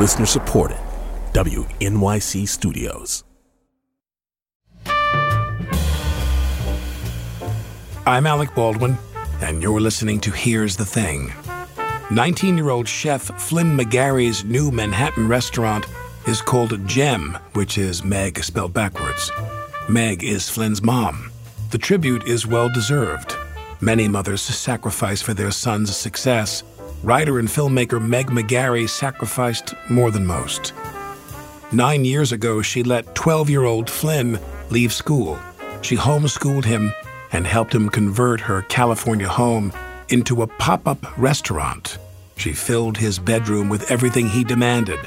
Listener supported. WNYC Studios. I'm Alec Baldwin, and you're listening to Here's the Thing. 19 year old chef Flynn McGarry's new Manhattan restaurant is called Gem, which is Meg spelled backwards. Meg is Flynn's mom. The tribute is well deserved. Many mothers sacrifice for their son's success. Writer and filmmaker Meg McGarry sacrificed more than most. Nine years ago, she let 12 year old Flynn leave school. She homeschooled him and helped him convert her California home into a pop up restaurant. She filled his bedroom with everything he demanded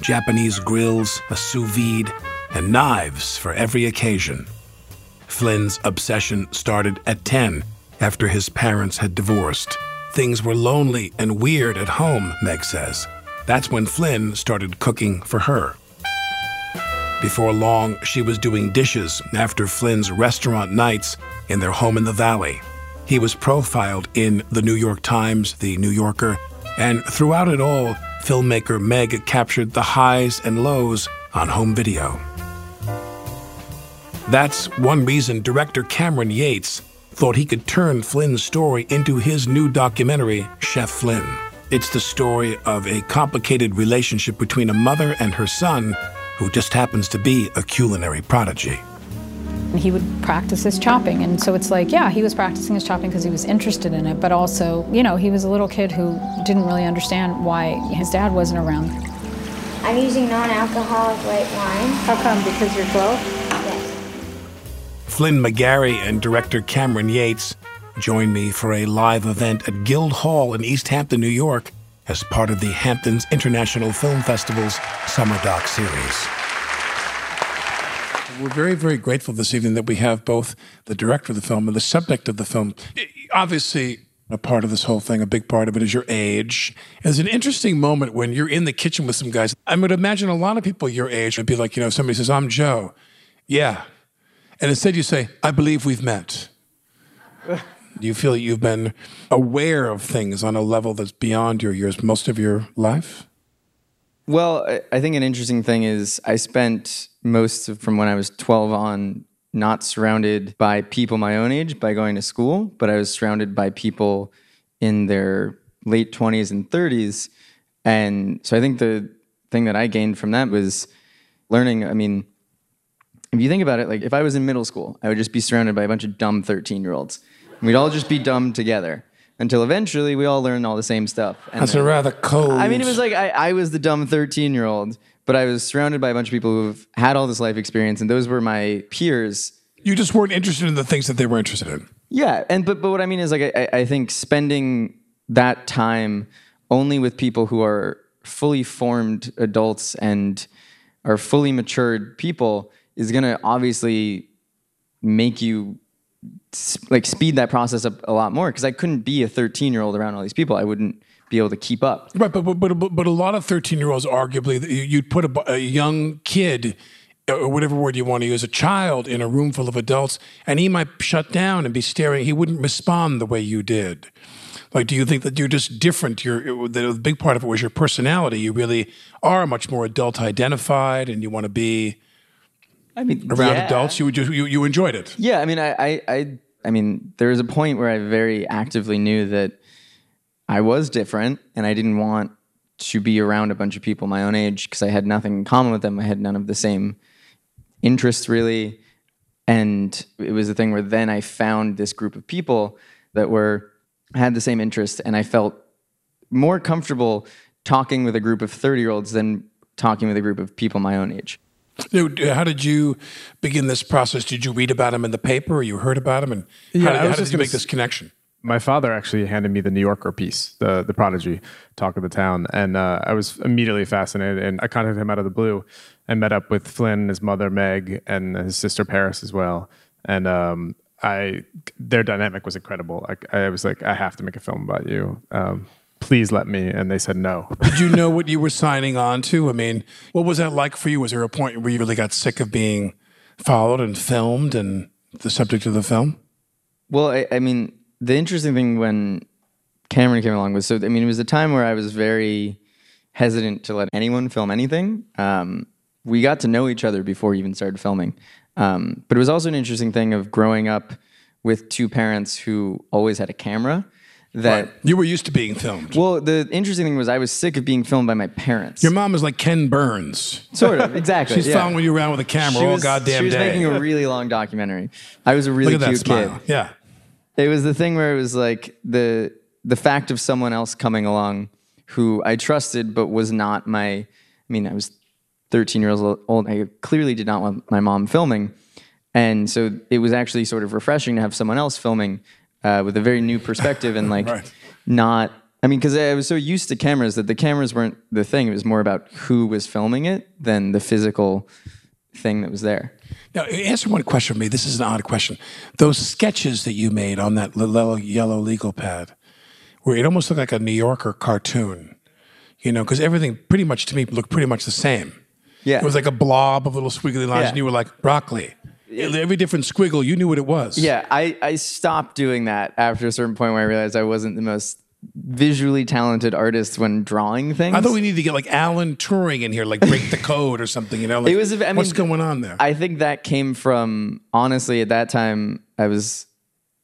Japanese grills, a sous vide, and knives for every occasion. Flynn's obsession started at 10 after his parents had divorced. Things were lonely and weird at home, Meg says. That's when Flynn started cooking for her. Before long, she was doing dishes after Flynn's restaurant nights in their home in the valley. He was profiled in the New York Times, the New Yorker, and throughout it all, filmmaker Meg captured the highs and lows on home video. That's one reason director Cameron Yates thought he could turn Flynn's story into his new documentary, Chef Flynn. It's the story of a complicated relationship between a mother and her son who just happens to be a culinary prodigy. He would practice his chopping, and so it's like, yeah, he was practicing his chopping because he was interested in it, but also, you know, he was a little kid who didn't really understand why his dad wasn't around. I'm using non-alcoholic white wine. How come? Because you're 12? Flynn McGarry and director Cameron Yates join me for a live event at Guild Hall in East Hampton, New York, as part of the Hamptons International Film Festival's Summer Doc Series. We're very, very grateful this evening that we have both the director of the film and the subject of the film. Obviously, a part of this whole thing, a big part of it is your age. It's an interesting moment when you're in the kitchen with some guys. I would imagine a lot of people your age would be like, you know, somebody says, I'm Joe. Yeah. And instead you say, I believe we've met. Do you feel that you've been aware of things on a level that's beyond your years most of your life? Well, I think an interesting thing is I spent most of, from when I was 12 on not surrounded by people my own age by going to school, but I was surrounded by people in their late 20s and 30s. And so I think the thing that I gained from that was learning. I mean, if you think about it, like if I was in middle school, I would just be surrounded by a bunch of dumb 13 year olds. We'd all just be dumb together until eventually we all learn all the same stuff. And That's then, a rather cold. I mean, it was like I, I was the dumb 13 year old but I was surrounded by a bunch of people who've had all this life experience, and those were my peers. You just weren't interested in the things that they were interested in. Yeah, and but but what I mean is like I, I think spending that time only with people who are fully formed adults and are fully matured people is going to obviously make you like speed that process up a lot more because I couldn't be a 13 year old around all these people. I wouldn't be able to keep up. Right, but but but, but a lot of thirteen year olds, arguably, you'd put a, a young kid or whatever word you want to use, a child in a room full of adults, and he might shut down and be staring. He wouldn't respond the way you did. Like, do you think that you're just different? You're the big part of it was your personality. You really are much more adult identified, and you want to be. I mean, around yeah. adults, you, just, you you enjoyed it. Yeah, I mean, I, I, I, I mean, there was a point where I very actively knew that I was different and I didn't want to be around a bunch of people my own age because I had nothing in common with them. I had none of the same interests really. And it was the thing where then I found this group of people that were had the same interests and I felt more comfortable talking with a group of 30 year olds than talking with a group of people my own age. How did you begin this process? Did you read about him in the paper or you heard about him? And yeah, how did, how did you make this connection? my father actually handed me the New Yorker piece, the the Prodigy Talk of the Town, and uh, I was immediately fascinated. And I contacted him out of the blue, and met up with Flynn, his mother Meg, and his sister Paris as well. And um, I, their dynamic was incredible. I, I, was like, I have to make a film about you. Um, please let me. And they said no. Did you know what you were signing on to? I mean, what was that like for you? Was there a point where you really got sick of being followed and filmed and the subject of the film? Well, I, I mean, the interesting thing when Cameron came along was so I mean it was a time where I was very hesitant to let anyone film anything. Um, we got to know each other before we even started filming. Um, but it was also an interesting thing of growing up with two parents who always had a camera. That You were used to being filmed. well, the interesting thing was I was sick of being filmed by my parents. Your mom is like Ken Burns. sort of exactly. She's yeah. following you around with a camera She all was, goddamn she was day. making a really long documentary. I was a really Look at that cute kid. Yeah. It was the thing where it was like the the fact of someone else coming along who I trusted but was not my I mean I was 13 years old I clearly did not want my mom filming and so it was actually sort of refreshing to have someone else filming uh, with a very new perspective and like Right. not I mean because I was so used to cameras that the cameras weren't the thing it was more about who was filming it than the physical thing that was there. Now, answer one question for me. This is an odd question. Those sketches that you made on that little yellow legal pad, where it almost looked like a New Yorker cartoon, you know, because everything pretty much to me looked pretty much the same. Yeah. It was like a blob of little squiggly lines, Yeah. and you were like, broccoli. Every different squiggle, you knew what it was. Yeah, I, I stopped doing that after a certain point where I realized I wasn't the most visually talented artist when drawing things. I thought we needed to get like Alan Turing in here, like break the code or something, you know? Like, It was I what's mean, going on there? I think that came from honestly at that time I was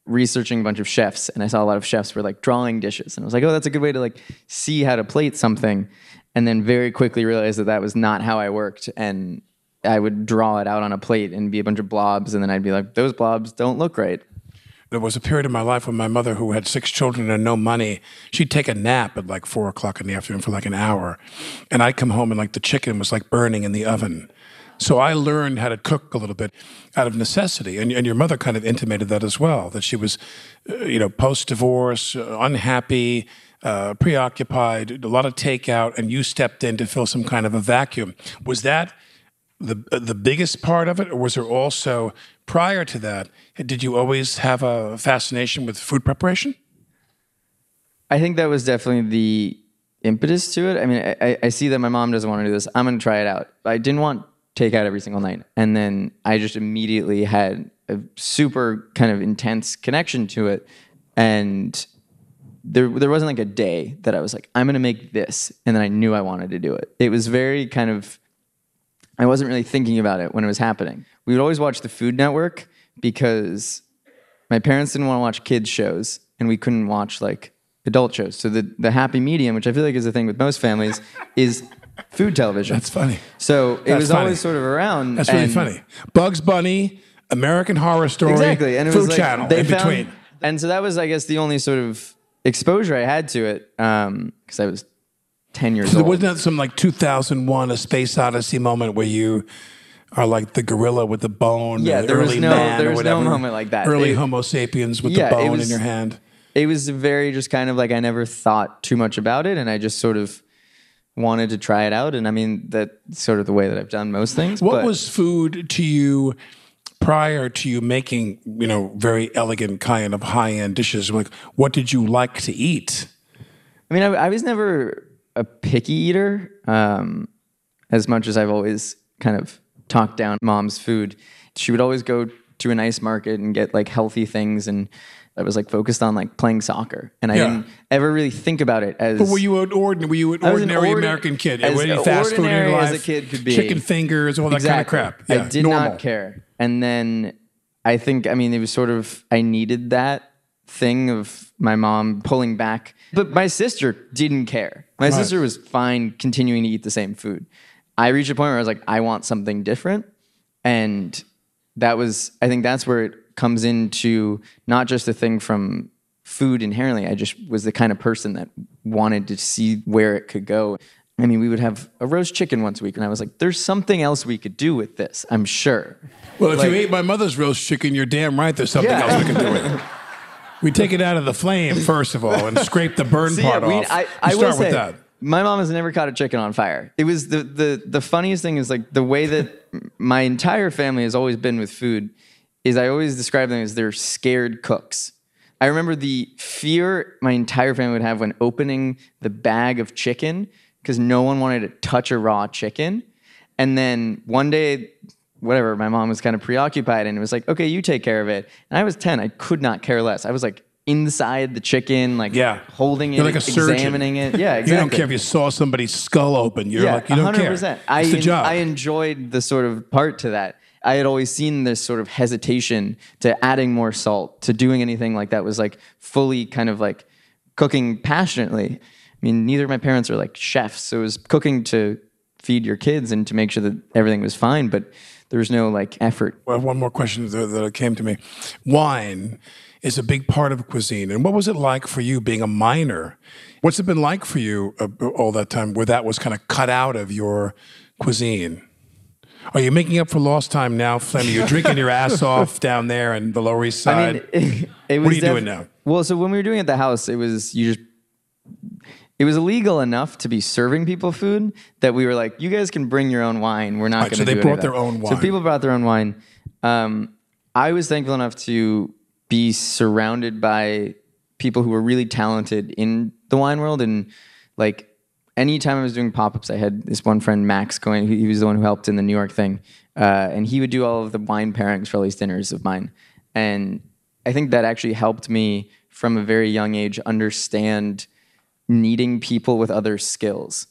researching a bunch of chefs and I saw a lot of chefs were like drawing dishes and I was like, oh, that's a good way to like see how to plate something, and then very quickly realized that that was not how I worked and. I would draw it out on a plate and be a bunch of blobs, and then I'd be like, "Those blobs don't look right." there was a period in my life when my mother, who had six children and no money, she'd take a nap at like four o'clock in the afternoon for like an hour. And I'd come home and like the chicken was like burning in the oven. So I learned how to cook a little bit out of necessity. And, and your mother kind of intimated that as well, that she was, uh, you know, post divorce, uh, unhappy, uh, preoccupied, a lot of takeout, and you stepped in to fill some kind of a vacuum. Was that the the biggest part of it, or was there also prior to that? Did you always have a fascination with food preparation? I think that was definitely the impetus to it. I mean, I, I see that my mom doesn't want to do this. I'm going to try it out. I didn't want takeout every single night, and then I just immediately had a super kind of intense connection to it, and there there wasn't like a day that I was like, I'm going to make this, and then I knew I wanted to do it. It was very kind of I wasn't really thinking about it when it was happening. We would always watch the Food Network because my parents didn't want to watch kids shows and we couldn't watch like adult shows. So the the happy medium, which I feel like is a thing with most families, is food television. That's funny. So it That's was funny. always sort of around. That's really and- funny. Bugs Bunny, American Horror Story, Exactly, and it Food was like Channel they in found, between. And so that was, I guess, the only sort of exposure I had to it um, because I was ten years So old. wasn't that some like 2001: A Space Odyssey moment where you are like the gorilla with the bone? Yeah, the there was early no- man there or was no moment like that. Early It- Homo sapiens with Yeah, the bone in your hand. it was very just kind of like I never thought too much about it, and I just sort of wanted to try it out. And I mean, that's sort of the way that I've done most things. What but was food to you prior to you making, you know, very elegant kind of high end dishes? Like, what did you like to eat? I mean, I, I was never a picky eater, um, as much as I've always kind of talked down mom's food. She would always go to a nice market and get like healthy things, and I was like focused on like playing soccer, and I Yeah. didn't ever really think about it as. But were you an ordinary? Were you an an ordinary ordi- American kid? as any fast food in your life? as a kid could be. Chicken fingers, all that kind of crap. Yeah, I did normal. not care. And then I think, I mean, it was sort of, I needed that thing of my mom pulling back. But my sister didn't care. My sister was fine continuing to eat the same food. I reached a point where I was like, I want something different. And that was, I think that's where it comes into not just a thing from food inherently. I just was the kind of person that wanted to see where it could go. I mean, we would have a roast chicken once a week, and I was like, there's something else we could do with this, I'm sure. Well, if you ate my mother's roast chicken, you're damn right. There's something Yeah. else we can do with it. We take it out of the flame first of all and scrape the burn So, part yeah, we- off. I, I will start say, with that. my mom has never caught a chicken on fire. It was the, the, the funniest thing is like the way that my entire family has always been with food is I always describe them as they're scared cooks. I remember the fear my entire family would have when opening the bag of chicken because no one wanted to touch a raw chicken. And then one day, whatever, my mom was kind of preoccupied and it was like, okay, you take care of it. And I was 10. I could not care less. I was like inside the chicken, like Yeah. holding it, You're like a surgeon. examining it. Yeah, exactly. You don't care if you saw somebody's skull open. You're yeah, like, you don't 100%. care. I, It's the en- job. I enjoyed the sort of part to that. I had always seen this sort of hesitation to adding more salt, to doing anything like that was like fully kind of like cooking passionately. I mean, neither of my parents are like chefs, so it was cooking to feed your kids and to make sure that everything was fine, but there was no like effort. Have one more question that, that came to me. Wine is a big part of cuisine. And what was it like for you being a minor? What's it been like for you uh, all that time where that was kind of cut out of your cuisine? Are you making up for lost time now, Flemmy? You're drinking your ass off down there in the Lower East Side? I mean, it, it was What are you doing now? Well, so when we were doing it at the house, it was you just it was illegal enough to be serving people food that we were like, you guys can bring your own wine. We're not Right, going so to. they do any brought their that." own So people brought their own wine. Um, I was thankful enough to be surrounded by people who were really talented in the wine world and like anytime I was doing pop-ups, I had this one friend Max going. He he was the one who helped in the New York thing, uh, and he would do all of the wine pairings for all these dinners of mine. And I think that actually helped me from a very young age understand needing people with other skills,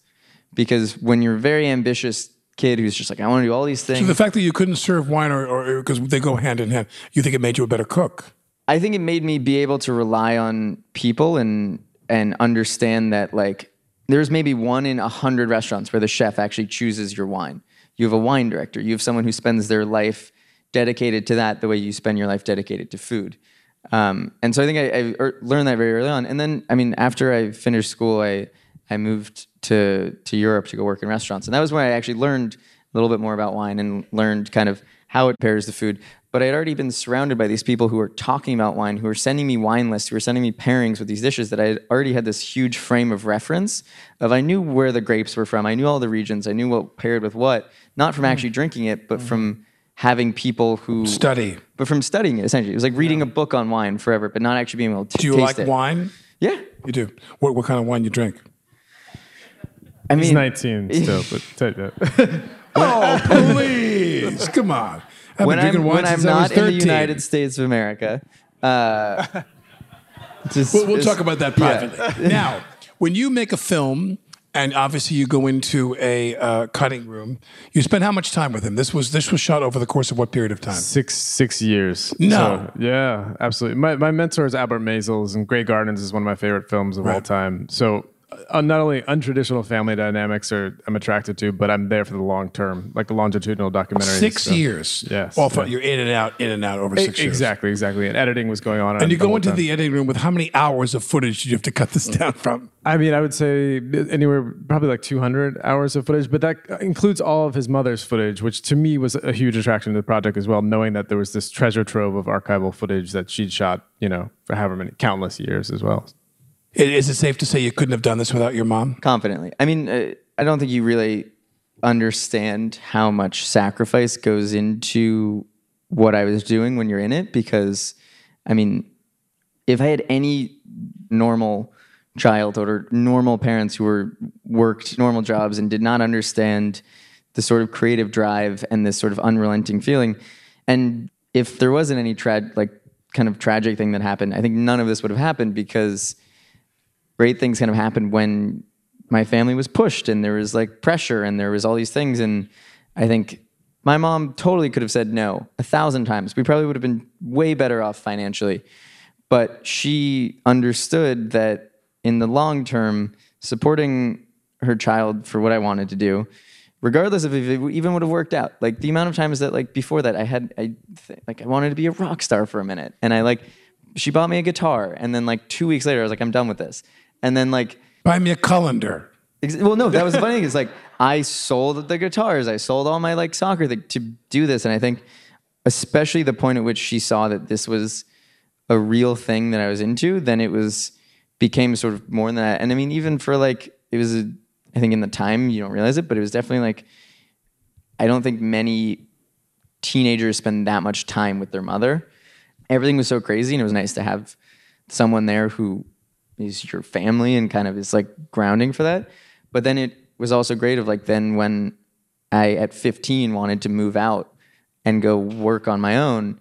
because when you're a very ambitious kid who's just like I want to do all these things. so the fact that you couldn't serve wine or or because they go hand in hand, you think it made you a better cook? I think it made me be able to rely on people and and understand that like there's maybe one in a hundred restaurants where the chef actually chooses your wine. You have a wine director. You have someone who spends their life dedicated to that the way you spend your life dedicated to food. Um, and so I think I, I er- learned that very early on. And then I mean, after I finished school, I I moved to to Europe to go work in restaurants, and that was when I actually learned a little bit more about wine and learned kind of how it pairs the food. But I had already been surrounded by these people who were talking about wine, who were sending me wine lists, who were sending me pairings with these dishes that I had already had this huge frame of reference of I knew where the grapes were from, I knew all the regions, I knew what paired with what, not from actually drinking it, but from having people who Study. but from studying it essentially. It was like reading a book on wine forever, but not actually being able to teach it. Do you taste like it. wine? Yeah. You do. What, what kind of wine you drink? I He's mean 19 still, but tell you that. Oh, please. Come on. I've when been I'm, wine when I'm since I was not in the United States of America, uh, just- We'll, we'll just- talk about that privately. now, when you make a film, and obviously you go into a uh, cutting room, you spend how much time with him? This was this was shot over the course of what period of time? Six six years. No. So, yeah, absolutely. My my mentor is Albert Maysles, and Grey Gardens is one of my favorite films of all time. So. Uh, not only untraditional family dynamics are I'm attracted to, but I'm there for the long term, like the longitudinal documentary. Six So- years. Yes, Off, yeah. You're in and out, in and out over six years. Exactly, exactly. And editing was going on. And you go whole into time. the editing room with how many hours of footage did you have to cut this down from? I mean, I would say anywhere probably like 200 hours of footage, but that includes all of his mother's footage, which to me was a huge attraction to the project as well, knowing that there was this treasure trove of archival footage that she'd shot, you know, for however many countless years as well. Is it safe to say you couldn't have done this without your mom? confidently. I mean, uh, I don't think you really understand how much sacrifice goes into what I was doing when you're in it because, I mean, if I had any normal childhood or normal parents who were worked normal jobs and did not understand the sort of creative drive and this sort of unrelenting feeling, and if there wasn't any tra- like kind of tragic thing that happened, I think none of this would have happened because great things kind of happened when my family was pushed and there was like pressure and there was all these things. And i think my mom totally could have said no a thousand times. We probably would have been way better off financially. But she understood that in the long term supporting her child for what i wanted to do regardless of if it even would have worked out like the amount of times that like before that i had i like i wanted to be a rock star for a minute. And i like she bought me a guitar. And then like two weeks later i was like i'm done with this and then like Buy me a colander. Ex- Well, no, that was the funny thing. Is like I sold the guitars, I sold all my like soccer thing to do this, and I think, especially the point at which she saw that this was a real thing that I was into, then it was became sort of more than that. And I mean, even for like it was, a, I think in the time you don't realize it, but it was definitely like I don't think many teenagers spend that much time with their mother. Everything was so crazy, and it was nice to have someone there who is your family and kind of is like grounding for that. But then it was also great of like then when I at 15 wanted to move out and go work on my own,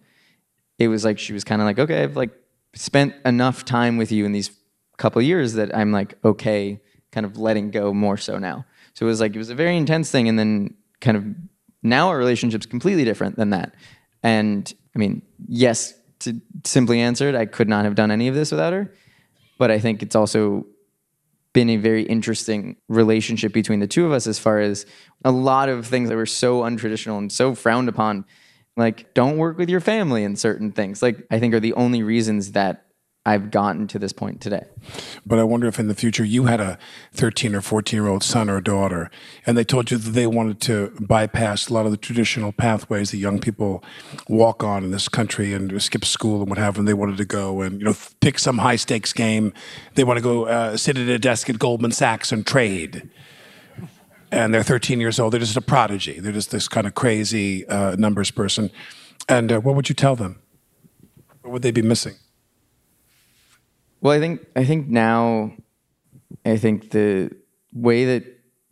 it was like she was kind of like, okay, I've like spent enough time with you in these couple years that I'm like okay, kind of letting go more so now. So it was like it was a very intense thing, and then kind of now our relationship's completely different than that. And I mean, yes, to simply answer it, I could not have done any of this without her. But I think it's also been a very interesting relationship between the two of us as far as a lot of things that were so untraditional and so frowned upon like don't work with your family in certain things. Like i think are the only reasons that I've gotten to this point today. But I wonder if in the future you had a 13 or 14 year old son or daughter, and they told you that they wanted to bypass a lot of the traditional pathways that young people walk on in this country and skip school and what have, and they wanted to go and you know pick some high stakes game. They want to go uh, sit at a desk at Goldman Sachs and trade. And they're 13 years old. They're just a prodigy. They're just this kind of crazy uh, numbers person. And uh, what would you tell them? What would they be missing? Well, I think I think now, I think the way that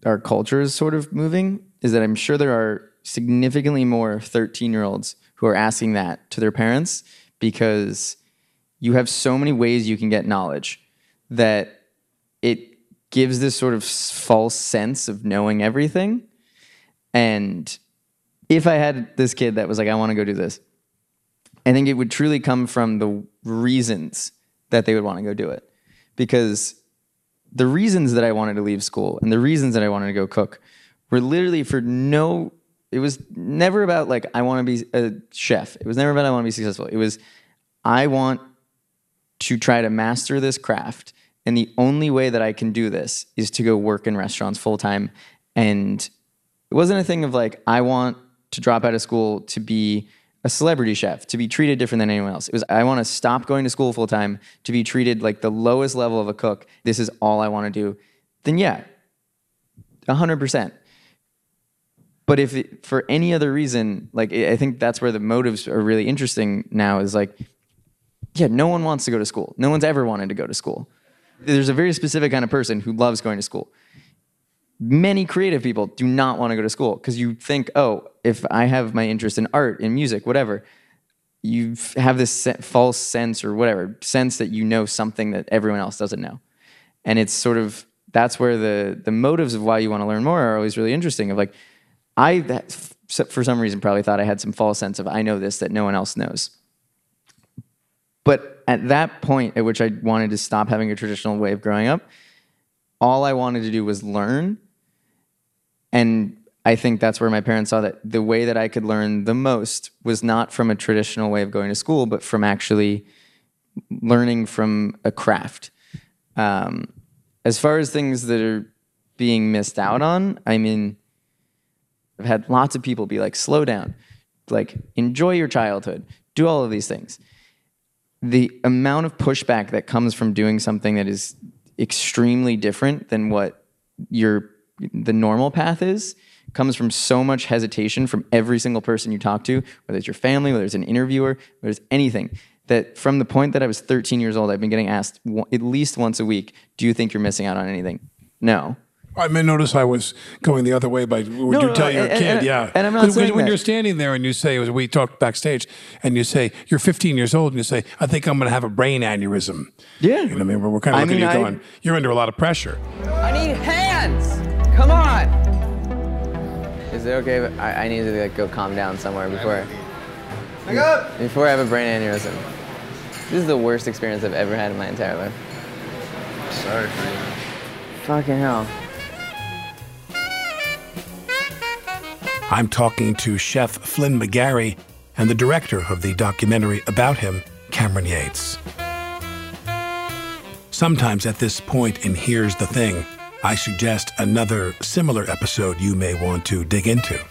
our culture is sort of moving is that I'm sure there are significantly more 13 year olds who are asking that to their parents because you have so many ways you can get knowledge that it gives this sort of false sense of knowing everything. And if I had this kid that was like, I want to go do this, I think it would truly come from the reasons that they would want to go do it. Because the reasons that I wanted to leave school and the reasons that I wanted to go cook were literally for no, it was never about like, I want to be a chef. It was never about I want to be successful. It was, I want to try to master this craft. And the only way that I can do this is to go work in restaurants full time. And it wasn't a thing of like, I want to drop out of school to be a celebrity chef to be treated different than anyone else. It was I want to stop going to school full time to be treated like the lowest level of a cook. This is all I want to do. Then yeah, hundred percent. But if it, for any other reason, like I think that's where the motives are really interesting now. Is like, yeah, no one wants to go to school. No one's ever wanted to go to school. There's a very specific kind of person who loves going to school many creative people do not want to go to school because you think, oh, if I have my interest in art, in music, whatever, you have this false sense or whatever sense that you know something that everyone else doesn't know, and it's sort of that's where the the motives of why you want to learn more are always really interesting. Of like, I for some reason probably thought I had some false sense of I know this that no one else knows. But at that point at which I wanted to stop having a traditional way of growing up, all I wanted to do was learn and I think that's where my parents saw that the way that I could learn the most was not from a traditional way of going to school, but from actually learning from a craft. Um, as far as things that are being missed out on, I mean, I've had lots of people be like, slow down, like, enjoy your childhood, do all of these things. The amount of pushback that comes from doing something that is extremely different than what you're the normal path is comes from so much hesitation from every single person you talk to, whether it's your family, whether it's an interviewer, whether it's anything. That from the point that I was 13 years old, I've been getting asked at least once a week, "Do you think you're missing out on anything?" No. I may notice I was going the other way by would No, you no, tell no, your and- kid, and- yeah. and I'm not when, saying when that. you're standing there and you say, we talked backstage, and you say you're 15 years old, and you say, I think I'm going to have a brain aneurysm. Yeah. You know, what I mean, we're, we're kind of I looking mean, at you I- going, you're under a lot of pressure. I need hands. Come on. Is it okay? If I, I need to like go calm down somewhere before Wake up. before I have a brain aneurysm. This is the worst experience I've ever had in my entire life. Sorry for you. Fucking hell. I'm talking to Chef Flynn McGarry and the director of the documentary about him, Cameron Yates. Sometimes at this point in Here's the Thing, I suggest another similar episode you may want to dig into.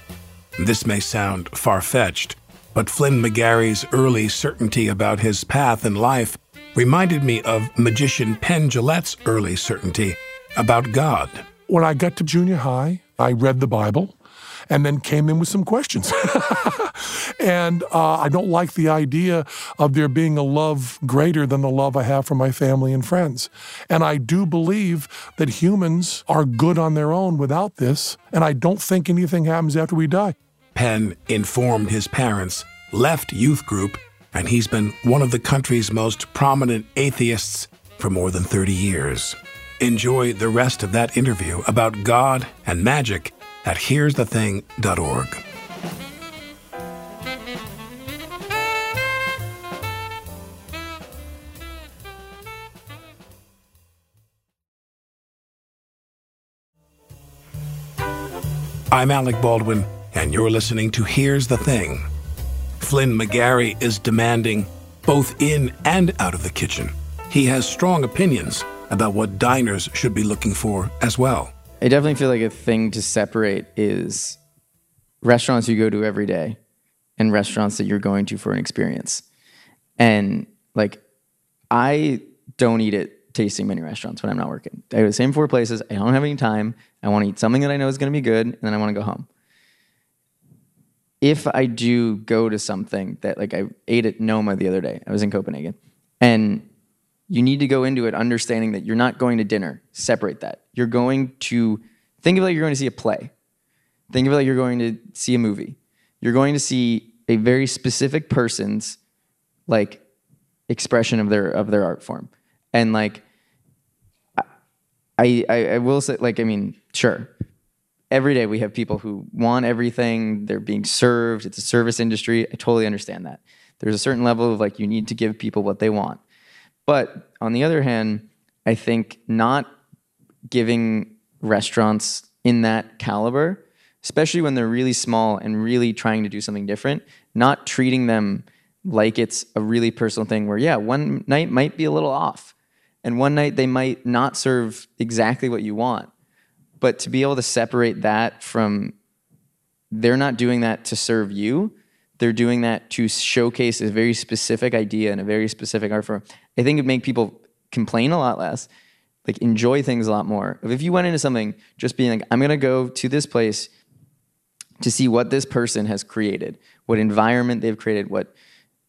This may sound far fetched, but Flynn McGarry's early certainty about his path in life reminded me of magician Penn Jillette's early certainty about God. When I got to junior high, I read the Bible and then came in with some questions. and uh, I don't like the idea of there being a love greater than the love I have for my family and friends. And I do believe that humans are good on their own without this. And I don't think anything happens after we die. Penn informed his parents, left youth group, and he's been one of the country's most prominent atheists for more than 30 years. Enjoy the rest of that interview about God and magic at here'sthething.org. I'm Alec Baldwin, and you're listening to Here's the Thing. Flynn McGarry is demanding, both in and out of the kitchen. He has strong opinions about what diners should be looking for as well. I definitely feel like a thing to separate is restaurants you go to every day and restaurants that you're going to for an experience. And like, I don't eat at tasting many restaurants when I'm not working. I go to the same four places. I don't have any time. I want to eat something that I know is going to be good, and then I want to go home. If I do go to something that, like, I ate at Noma the other day, I was in Copenhagen, and you need to go into it understanding that you're not going to dinner. Separate that. You're going to think of it like you're going to see a play. Think of it like you're going to see a movie. You're going to see a very specific person's like expression of their of their art form. And like I, I I will say like I mean, sure. Every day we have people who want everything, they're being served, it's a service industry. I totally understand that. There's a certain level of like you need to give people what they want. But on the other hand, I think not giving restaurants in that caliber, especially when they're really small and really trying to do something different, not treating them like it's a really personal thing where, yeah, one night might be a little off, and one night they might not serve exactly what you want. But to be able to separate that from they're not doing that to serve you, they're doing that to showcase a very specific idea and a very specific art form. I think it would make people complain a lot less, like enjoy things a lot more. If you went into something just being like, I'm gonna go to this place to see what this person has created, what environment they've created, what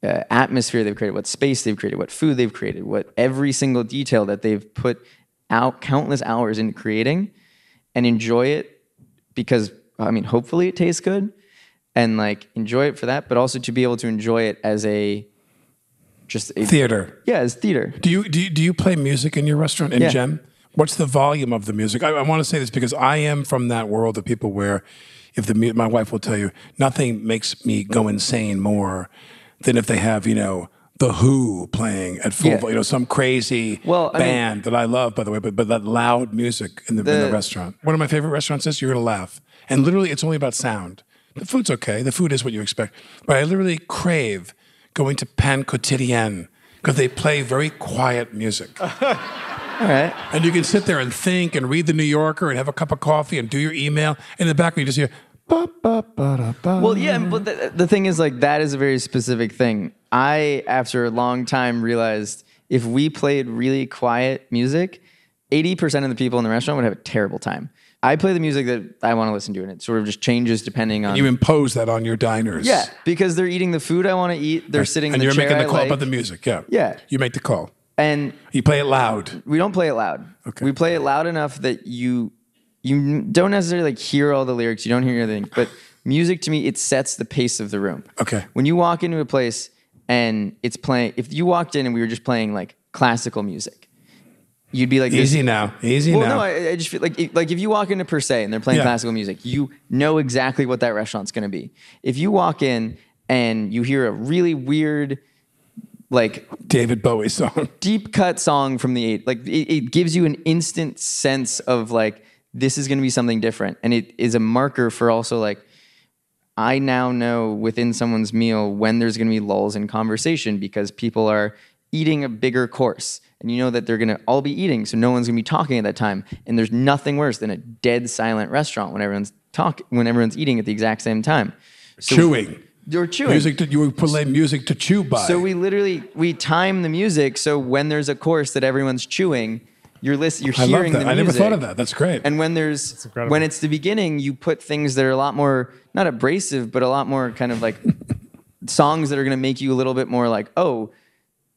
uh, atmosphere they've created, what space they've created, what food they've created, what every single detail that they've put out countless hours into creating, and enjoy it because I mean, hopefully it tastes good and like enjoy it for that, but also to be able to enjoy it as a just a Theater. Yeah, it's theater. Do you do you, do you play music in your restaurant in Yeah. Gem? What's the volume of the music? I, I want to say this because I am from that world of people where, if the my wife will tell you, nothing makes me go insane more than if they have you know the Who playing at full, Yeah. you know, some crazy Well, I mean- band that I love, by the way, but but that loud music in the, in the The- restaurant. One of my favorite restaurants is you're gonna laugh, and literally it's only about sound. The food's okay. The food is what you expect, but I literally crave going to Pain Quotidien because they play very quiet music. All right. And you can sit there and think and read the New Yorker and have a cup of coffee and do your email. In the background, you just hear. Ba, ba, ba, da. Well, yeah, but the, the thing is, like, that is a very specific thing. I, after a long time, realized if we played really quiet music, 80% of the people in the restaurant would have a terrible time. I play the music that I want to listen to, and it sort of just changes depending on. you impose that on your diners. yeah, because they're eating the food I want to eat. They're sitting and in the you're chair making the I call like, about the music. Yeah. Yeah. You make the call. and You play it loud. we don't play it loud. Okay. We play it loud enough that you you don't necessarily like hear all the lyrics. You don't hear anything, but music to me it sets the pace of the room. Okay. When you walk into a place and it's playing, if you walked in and we were just playing like classical music, you'd be like, this- Easy now. Easy Well, now. no, I, I just feel like like if you walk into Per Se and they're playing Yeah. classical music, you know exactly what that restaurant's going to be. If you walk in and you hear a really weird, like David Bowie song. deep cut song from the eight. Like it, it gives you an instant sense of like this is going to be something different, and it is a marker for also like I now know within someone's meal when there's going to be lulls in conversation because people are eating a bigger course, and you know that they're going to all be eating, so no one's going to be talking at that time. And there's nothing worse than a dead silent restaurant when everyone's talk when everyone's eating at the exact same time. So chewing. You're chewing. Music to, you would play music to chew by. So we literally we time the music so when there's a course that everyone's chewing, you're listen, you're I love hearing that. the I never thought of that. That's great. And when there's when it's the beginning, you put things that are a lot more not abrasive, but a lot more kind of like songs that are going to make you a little bit more like, oh,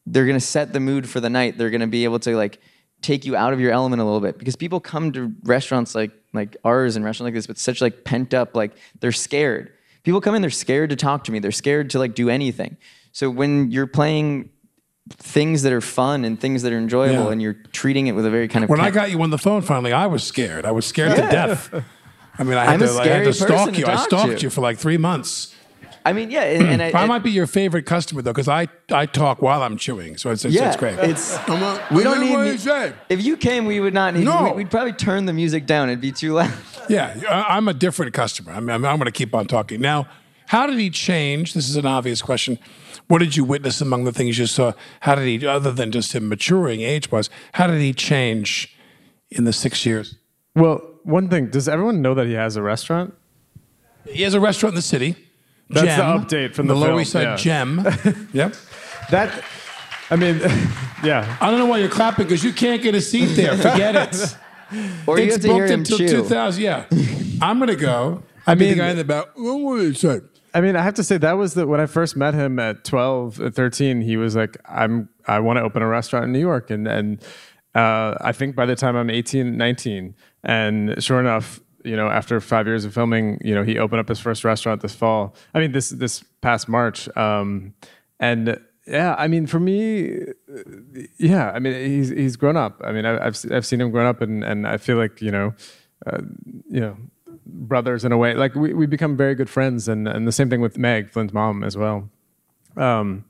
they're going to set the mood for the night. They're going to be able to like take you out of your element a little bit because people come to restaurants like like ours and restaurants like this with such like pent up like they're scared. People come in, they're scared to talk to me. They're scared to like do anything. So when you're playing things that are fun and things that are enjoyable Yeah. and you're treating it with a very kind of When I got you on the phone finally, I was scared. I was scared to death. I mean, I had I'm to, I had to stalk you. I stalked to. you for like three months. I mean, yeah, and, and I, I I- might be your favorite customer though, because I, I talk while I'm chewing, so it's, it's, yeah, it's great. It's we don't need. mu- If you came, we would not need. No. we- We'd probably turn the music down. It'd be too loud. Yeah, I- I'm a different customer. I mean, I'm, I'm going to keep on talking. Now, how did he change? This is an obvious question. What did you witness among the things you saw? How did he, other than just him maturing age wise, how did he change in the six years? Well, one thing, does everyone know that he has a restaurant? He has a restaurant in the city. That's Gem, the update from the Lower film, East Side yeah. Gem. yep. That, I mean, yeah. I don't know why you're clapping because you can't get a seat there. Forget it. Or you it's have to hear booked him until chew. 2000. Yeah. I'm going to go. I mean, the guy in the back. "Oh, What did he say? I mean, I have to say that was the when I first met him at 12, uh, 13, he was like, I'm I want to open a restaurant in New York. And and uh, I think by the time I'm 18, 19, and sure enough, you know, after five years of filming, you know, he opened up his first restaurant this fall. I mean, this this past March. Um, and yeah, I mean, for me, yeah, I mean, he's he's grown up. I mean, I, I've I've seen him grown up, and and I feel like you know, uh, you know, brothers in a way. Like we we become very good friends, and and the same thing with Meg, Flynn's mom, as well. Um,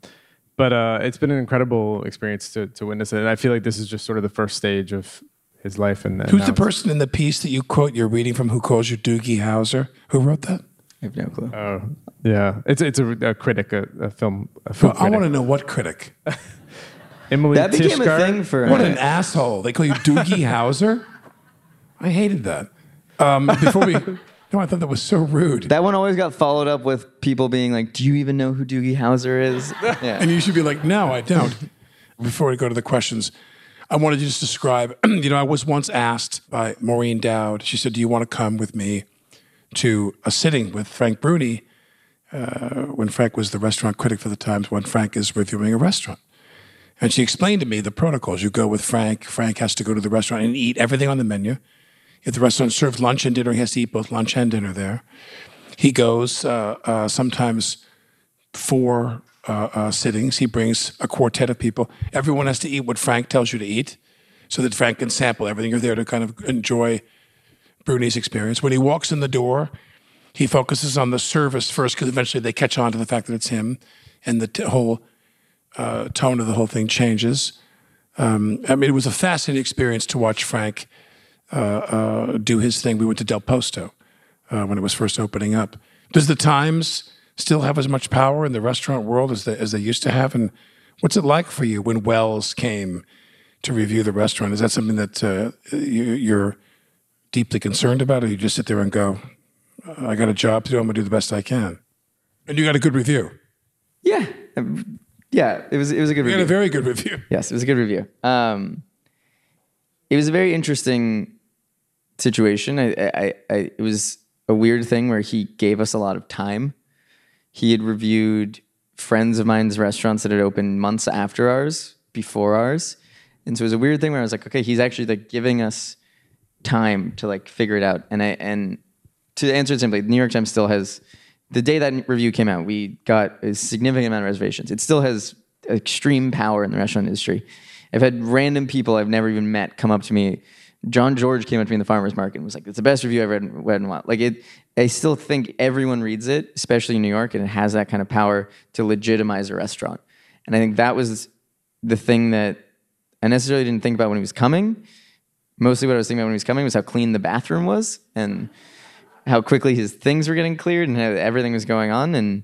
but uh, it's been an incredible experience to to witness it, and I feel like this is just sort of the first stage of his life. And, and Who's the person in the piece that you quote you're reading from who calls you Doogie Howser? Who wrote that? I have no clue. Oh, yeah, it's it's a, a critic, a, a film. A film Well, I want to know what critic. Emily that became a thing for. What an asshole. They call you Doogie Howser? I hated that. Um, before we, no, I thought that was so rude. that one always got followed up with people being like, "Do you even know who Doogie Howser is?" Yeah. and you should be like, no, I don't. Before we go to the questions, I wanted to just describe, you know, I was once asked by Maureen Dowd, she said, do you want to come with me to a sitting with Frank Bruni uh, when Frank was the restaurant critic for the Times, when Frank is reviewing a restaurant? And she explained to me the protocols. You go with Frank. Frank has to go to the restaurant and eat everything on the menu. If the restaurant serves lunch and dinner, he has to eat both lunch and dinner there. He goes uh, uh, sometimes four uh, uh, sittings. He brings a quartet of people. Everyone has to eat what Frank tells you to eat so that Frank can sample everything. You're there to kind of enjoy Bruni's experience. When he walks in the door, he focuses on the service first because eventually they catch on to the fact that it's him and the t- whole uh, tone of the whole thing changes. Um, I mean, it was a fascinating experience to watch Frank uh, uh, do his thing. We went to Del Posto uh, when it was first opening up. Does the Times still have as much power in the restaurant world as they, as they used to have? And what's it like for you when Wells came to review the restaurant? Is that something that uh, you, you're deeply concerned about, or you just sit there and go, "I got a job to do. I'm going to do the best I can"? And you got a good review. yeah. Um, Yeah. It was. It was a good You got review. a very good review. Yes, it was a good review. Um, it was a very interesting situation. I, I, I, it was a weird thing where he gave us a lot of time. He had reviewed friends of mine's restaurants that had opened months after ours, before ours, and so it was a weird thing where I was like, okay, he's actually like giving us time to like figure it out. And I and to answer it simply, the New York Times still has the day that review came out, we got a significant amount of reservations. It still has extreme power in the restaurant industry. I've had random people I've never even met come up to me. Jean-Georges came up to me in the farmers market and was like, "It's the best review I've read read in a while." Like it, I still think everyone reads it, especially in New York, and it has that kind of power to legitimize a restaurant. And I think that was the thing that I necessarily didn't think about when he was coming. Mostly, what I was thinking about when he was coming was how clean the bathroom was and how quickly his things were getting cleared and how everything was going on. And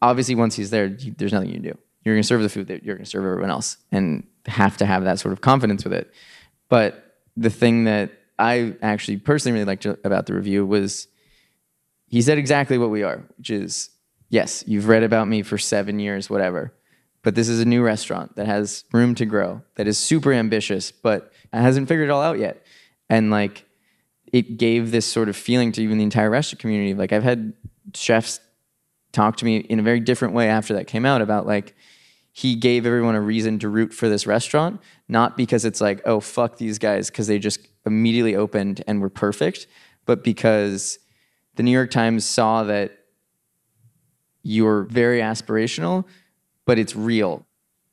obviously, once he's there, there's nothing you can do. You're going to serve the food that you're going to serve everyone else, and have to have that sort of confidence with it. But the thing that I actually personally really liked about the review was he said exactly what we are, which is yes, you've read about me for seven years, whatever. But this is a new restaurant that has room to grow, that is super ambitious, but hasn't figured it all out yet. And like, it gave this sort of feeling to even the entire restaurant community. Like, I've had chefs talk to me in a very different way after that came out about like, he gave everyone a reason to root for this restaurant, not because it's like, oh, fuck these guys, because they just immediately opened and were perfect, but because the New York Times saw that you're very aspirational, but it's real.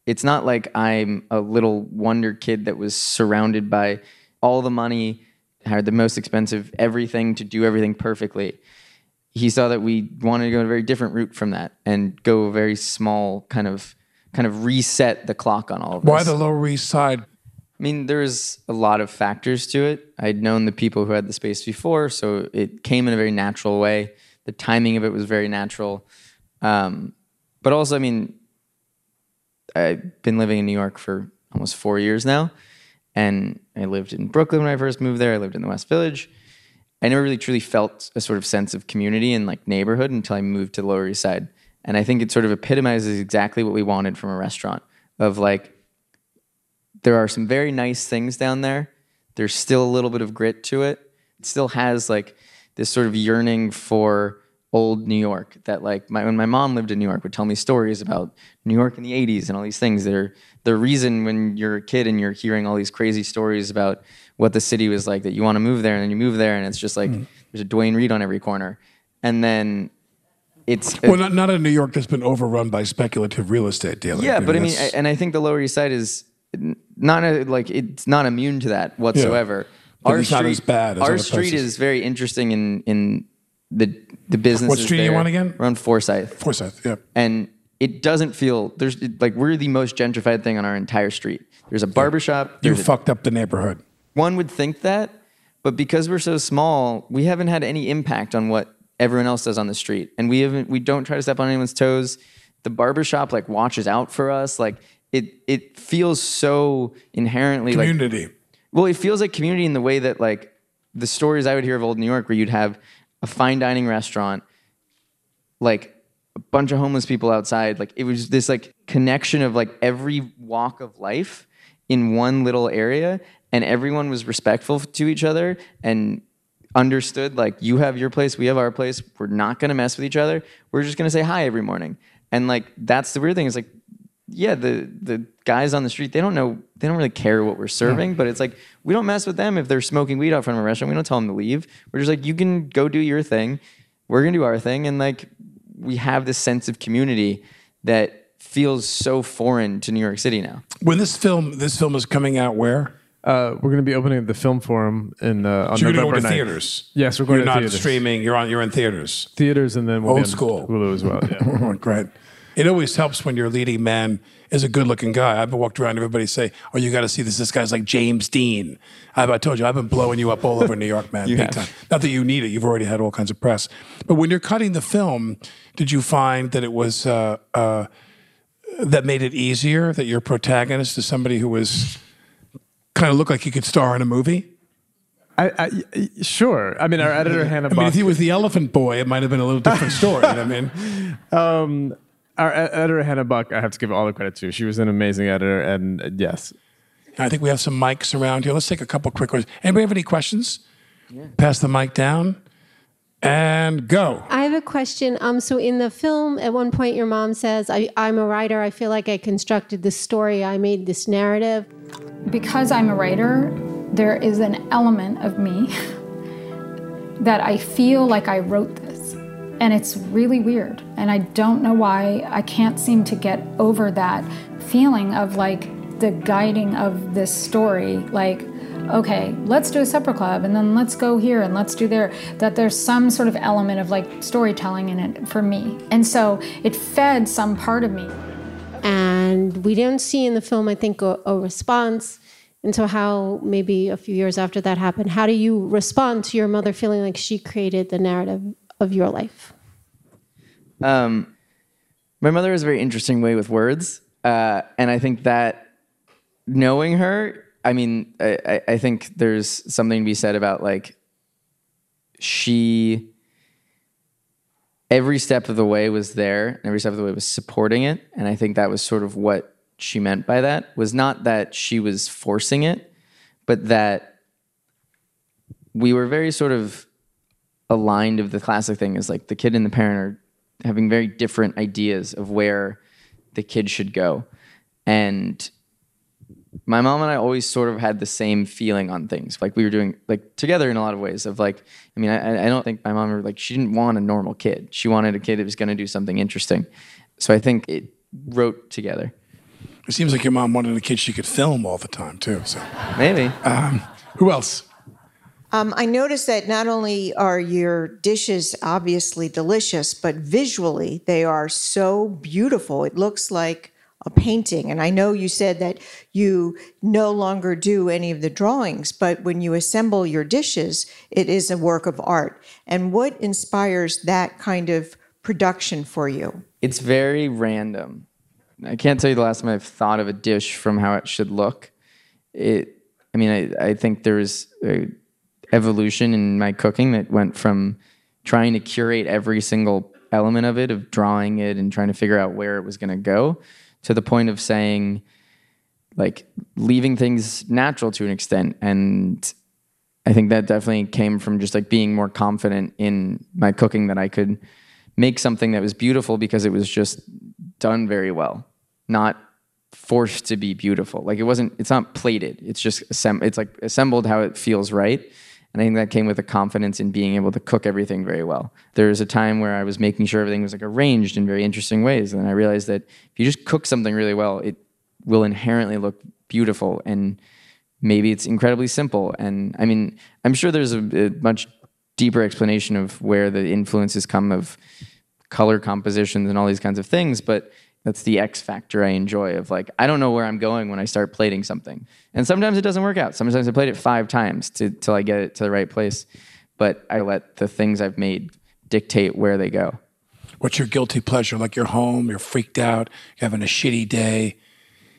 It's not like I'm a little wonder kid that was surrounded by all the money, had the most expensive everything to do everything perfectly. He saw that we wanted to go a very different route from that and go a very small kind of kind of reset the clock on all of this. Why the Lower East Side? I mean, there's a lot of factors to it. I'd known the people who had the space before, so it came in a very natural way. The timing of it was very natural. Um, but also, I mean, I've been living in New York for almost four years now. And I lived in Brooklyn when I first moved there. I lived in the West Village. I never really truly felt a sort of sense of community and like neighborhood until I moved to the Lower East Side. And I think it sort of epitomizes exactly what we wanted from a restaurant of like, there are some very nice things down there. There's still a little bit of grit to it. It still has like this sort of yearning for old New York that like my, when my mom lived in New York would tell me stories about New York in the 80s and all these things that are the reason when you're a kid and you're hearing all these crazy stories about what the city was like that you want to move there and then you move there and it's just like Mm. there's a Duane Reade on every corner. And then it's Well, not, not a New York that's been overrun by speculative real estate dealing. yeah, but I mean, I- and I think the Lower East Side is not a, like it's not immune to that whatsoever. But it's not as bad as our street places. is very interesting in in the the business. What street are you on again? We're on Forsyth, Forsyth, yeah. and it doesn't feel there's like we're the most gentrified thing on our entire street. There's a barbershop. You a- fucked up the neighborhood. one would think that, but because we're so small, we haven't had any impact on what everyone else does on the street. And we haven't we don't try to step on anyone's toes. The barbershop like watches out for us. Like it it feels so inherently like Community. well, it feels like community in the way that like the stories I would hear of old New York, where you'd have a fine dining restaurant, like a bunch of homeless people outside. Like it was this like connection of like every walk of life in one little area, and everyone was respectful to each other and understood like you have your place, we have our place. We're not gonna mess with each other. We're just gonna say hi every morning. And like that's the weird thing is like yeah, the the guys on the street, they don't know, they don't really care what we're serving, but it's like we don't mess with them if they're smoking weed out front of a restaurant. We don't tell them to leave. We're just like, you can go do your thing. We're gonna do our thing, and like we have this sense of community that feels so foreign to New York City now. When this film this film is coming out, where? Uh, we're going to be opening the film forum in uh, on So you're going to 9th. theaters. Yes, we're going You're to not theaters. streaming. You're on. You're in theaters. Theaters and then we'll Old be school. Hulu as well. Yeah. Great. It always helps when your leading man is a good-looking guy. I've walked around. Everybody say, "Oh, you got to see this. This guy's like James Dean." I've, I told you, I've been blowing you up all over New York, man. big have. time. Not that you need it. You've already had all kinds of press. But when you're cutting the film, did you find that it was uh, uh, that made it easier that your protagonist is somebody who was kind of look like he could star in a movie? I, I, sure. I mean, our editor Hannah I mean, Buck. if he was the Elephant Boy, it might have been a little different story. you know what I mean? um, our editor Hannah Buck, I have to give all the credit to. She was an amazing editor, and uh, yes, I think we have some mics around here. Let's take a couple quick ones. Anybody have any questions? Pass the mic down and go. I have a question. Um, so in the film, at one point, your mom says, I, "I'm a writer. I feel like I constructed this story. I made this narrative." Because I'm a writer, there is an element of me that I feel like I wrote this. And it's really weird. And I don't know why I can't seem to get over that feeling of like the guiding of this story. Like, okay, let's do a supper club and then let's go here and let's do there. That there's some sort of element of like storytelling in it for me. And so it fed some part of me. And we don't see in the film, I think, a, a response. And so, how maybe a few years after that happened, how do you respond to your mother feeling like she created the narrative of your life? Um, my mother has a very interesting way with words, uh, and I think that knowing her, I mean, I, I- think there's something to be said about like she every step of the way was there, and every step of the way was supporting it, and I think that was sort of what she meant by that was not that she was forcing it, but that we were very sort of aligned of the classic thing is like the kid and the parent are having very different ideas of where the kid should go. And my mom and I always sort of had the same feeling on things. Like we were doing like together in a lot of ways of like, I mean, I, I don't think my mom ever like, she didn't want a normal kid. She wanted a kid that was going to do something interesting. So I think it wrote together. It seems like your mom wanted a kid she could film all the time too. So Maybe. um, who else? Um, I noticed that not only are your dishes obviously delicious, but visually they are so beautiful. It looks like a painting. And I know you said that you no longer do any of the drawings, but when you assemble your dishes, it is a work of art. And what inspires that kind of production for you? It's very random. I can't tell you the last time I've thought of a dish from how it should look. It, I mean, I, I think there's a evolution in my cooking that went from trying to curate every single element of it, of drawing it and trying to figure out where it was going to go, to the point of saying, like, leaving things natural to an extent. And I think that definitely came from just like being more confident in my cooking that I could make something that was beautiful because it was just done very well, not forced to be beautiful. Like it wasn't, it's not plated. It's just, it's like assembled how it feels right. And I think that came with a confidence in being able to cook everything very well. There was a time where I was making sure everything was like arranged in very interesting ways. And I realized that if you just cook something really well, it will inherently look beautiful. And maybe it's incredibly simple. And I mean, I'm sure there's a, a much deeper explanation of where the influences come of color compositions and all these kinds of things. But that's the X factor I enjoy of like, I don't know where I'm going when I start plating something. And sometimes it doesn't work out. Sometimes I played it five times to, till I get it to the right place. But I let the things I've made dictate where they go. What's your guilty pleasure? Like you're home, you're freaked out, you're having a shitty day.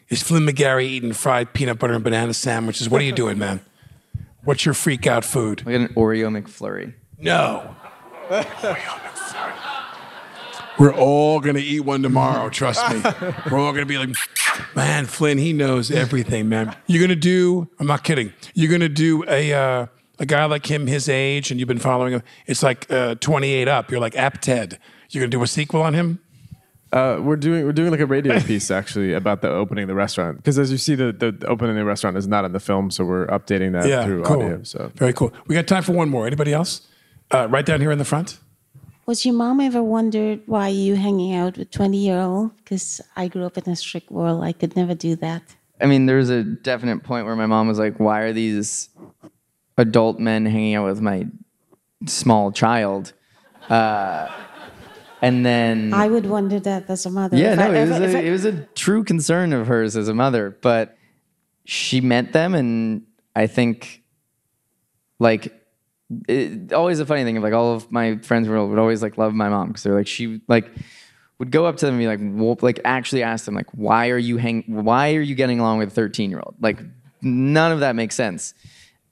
Is Flynn McGarry eating fried peanut butter and banana sandwiches? What are you doing, man? What's your freak out food? Like an Oreo McFlurry. No. We're all gonna eat one tomorrow. Trust me. We're all gonna be like, man, Flynn, he knows everything, man. You're gonna do. I'm not kidding. You're gonna do a uh, a guy like him, his age, and you've been following him. It's like uh, 28 up. You're like Apted. You're gonna do a sequel on him. Uh, we're doing we're doing like a radio piece actually about the opening of the restaurant because as you see the, the opening of the restaurant is not in the film so we're updating that yeah, through cool. audio so very cool. We got time for one more. Anybody else? Uh, right down here in the front. Was your mom ever wondered why you hanging out with 20 year old? Because I grew up in a strict world. I could never do that. I mean, there was a definite point where my mom was like, "Why are these adult men hanging out with my small child?" Uh, and then I would wonder that as a mother. yeah, If no, I it was, ever- if a, I- it was a true concern of hers as a mother. But she met them, and I think, like, it, always a funny thing of like all of my friends were, would always like love my mom because they're like she like would go up to them and be like, well, like actually ask them like, why are you hang, why are you getting along with a thirteen year old? Like, none of that makes sense.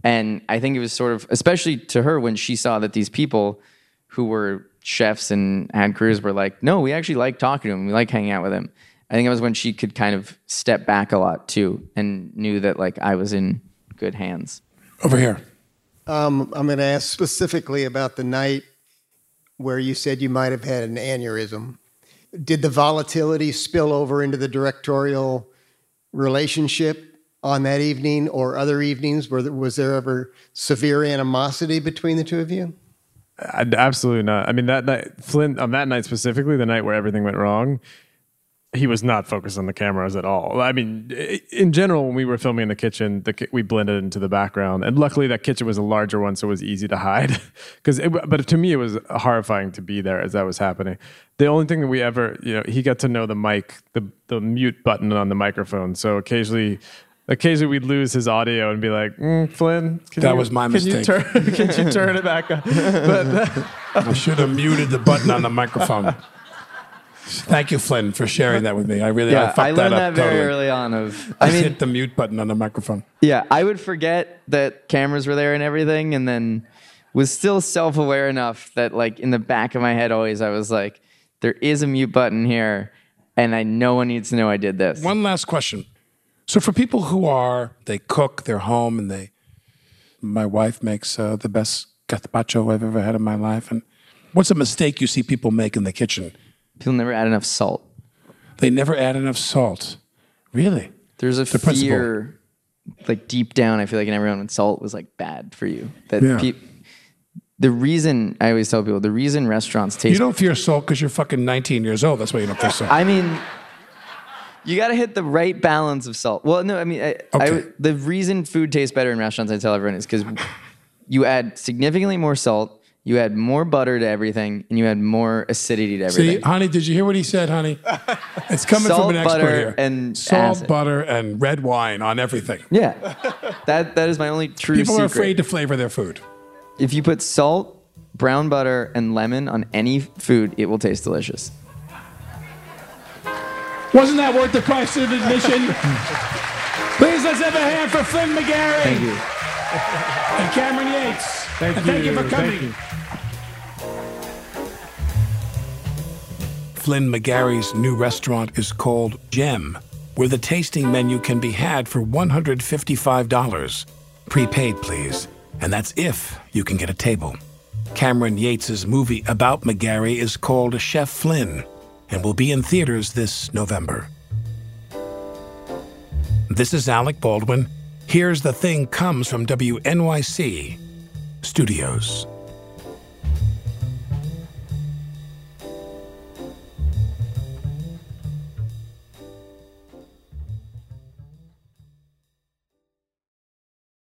And I think it was sort of, especially to her when she saw that these people who were chefs and had careers were like, no, we actually like talking to him. We like hanging out with him. I think it was when she could kind of step back a lot too and knew that like I was in good hands. Over here. Um, I'm going to ask specifically about the night where you said you might have had an aneurysm. Did the volatility spill over into the directorial relationship on that evening or other evenings? There, was there ever severe animosity between the two of you? I, absolutely not. I mean, that night, Flynn, on that night specifically, the night where everything went wrong, he was not focused on the cameras at all. I mean, in general, when we were filming in the kitchen, the, ki- we blended into the background, and luckily that kitchen was a larger one, so it was easy to hide. Because, but to me, it was horrifying to be there as that was happening. The only thing that we ever, you know, he got to know the mic, the the mute button on the microphone. So occasionally. Occasionally, we'd lose his audio and be like, mm, "Flynn, can That you- was my can You mistake. turn, can you turn it back on?" But I should have muted the button on the microphone. Thank you, Flynn, for sharing that with me. I really I yeah, fucked I learned that that, up very totally. early on. Of I I mean, hit the mute button on the microphone. Yeah, I would forget that cameras were there and everything, and then was still self aware enough that, like, in the back of my head, always I was like, there is a mute button here, and I no one needs to know I did this. One last question. So, for people who are, they cook, they're home, and they, my wife makes uh, the best gazpacho I've ever had in my life. And what's a mistake you see people make in the kitchen? People never add enough salt. They never add enough salt. Really? There's a The principle. fear, like deep down, I feel like in everyone, when salt was like bad for you. That Yeah. peop the reason I always tell people, the reason restaurants taste You don't fear salt because you're fucking 19 years old. That's why you don't fear salt. I mean, You got to hit the right balance of salt. Well, no, I mean, I, I the reason food tastes better in restaurants, I tell everyone, is because you add significantly more salt, you add more butter to everything, and you add more acidity to everything. See, honey, did you hear what he said, honey? It's coming Salt, from an expert butter, here. and salt, acid. butter, and red wine on everything. yeah, that that is my only true. People are afraid to flavor their food. If you put salt, brown butter, and lemon on any food, it will taste delicious. Wasn't that worth the price of admission? Please let's have a hand for Flynn McGarry Thank you. and Cameron Yates. Thank And thank you you. for Thank coming. Flynn McGarry's new restaurant is called Gem, where the tasting menu can be had for $155. Prepaid, please. And that's if you can get a table. Cameron Yates's movie about McGarry is called Chef Flynn and will be in theaters this November. This is Alec Baldwin. Here's the Thing comes from WNYC Studios.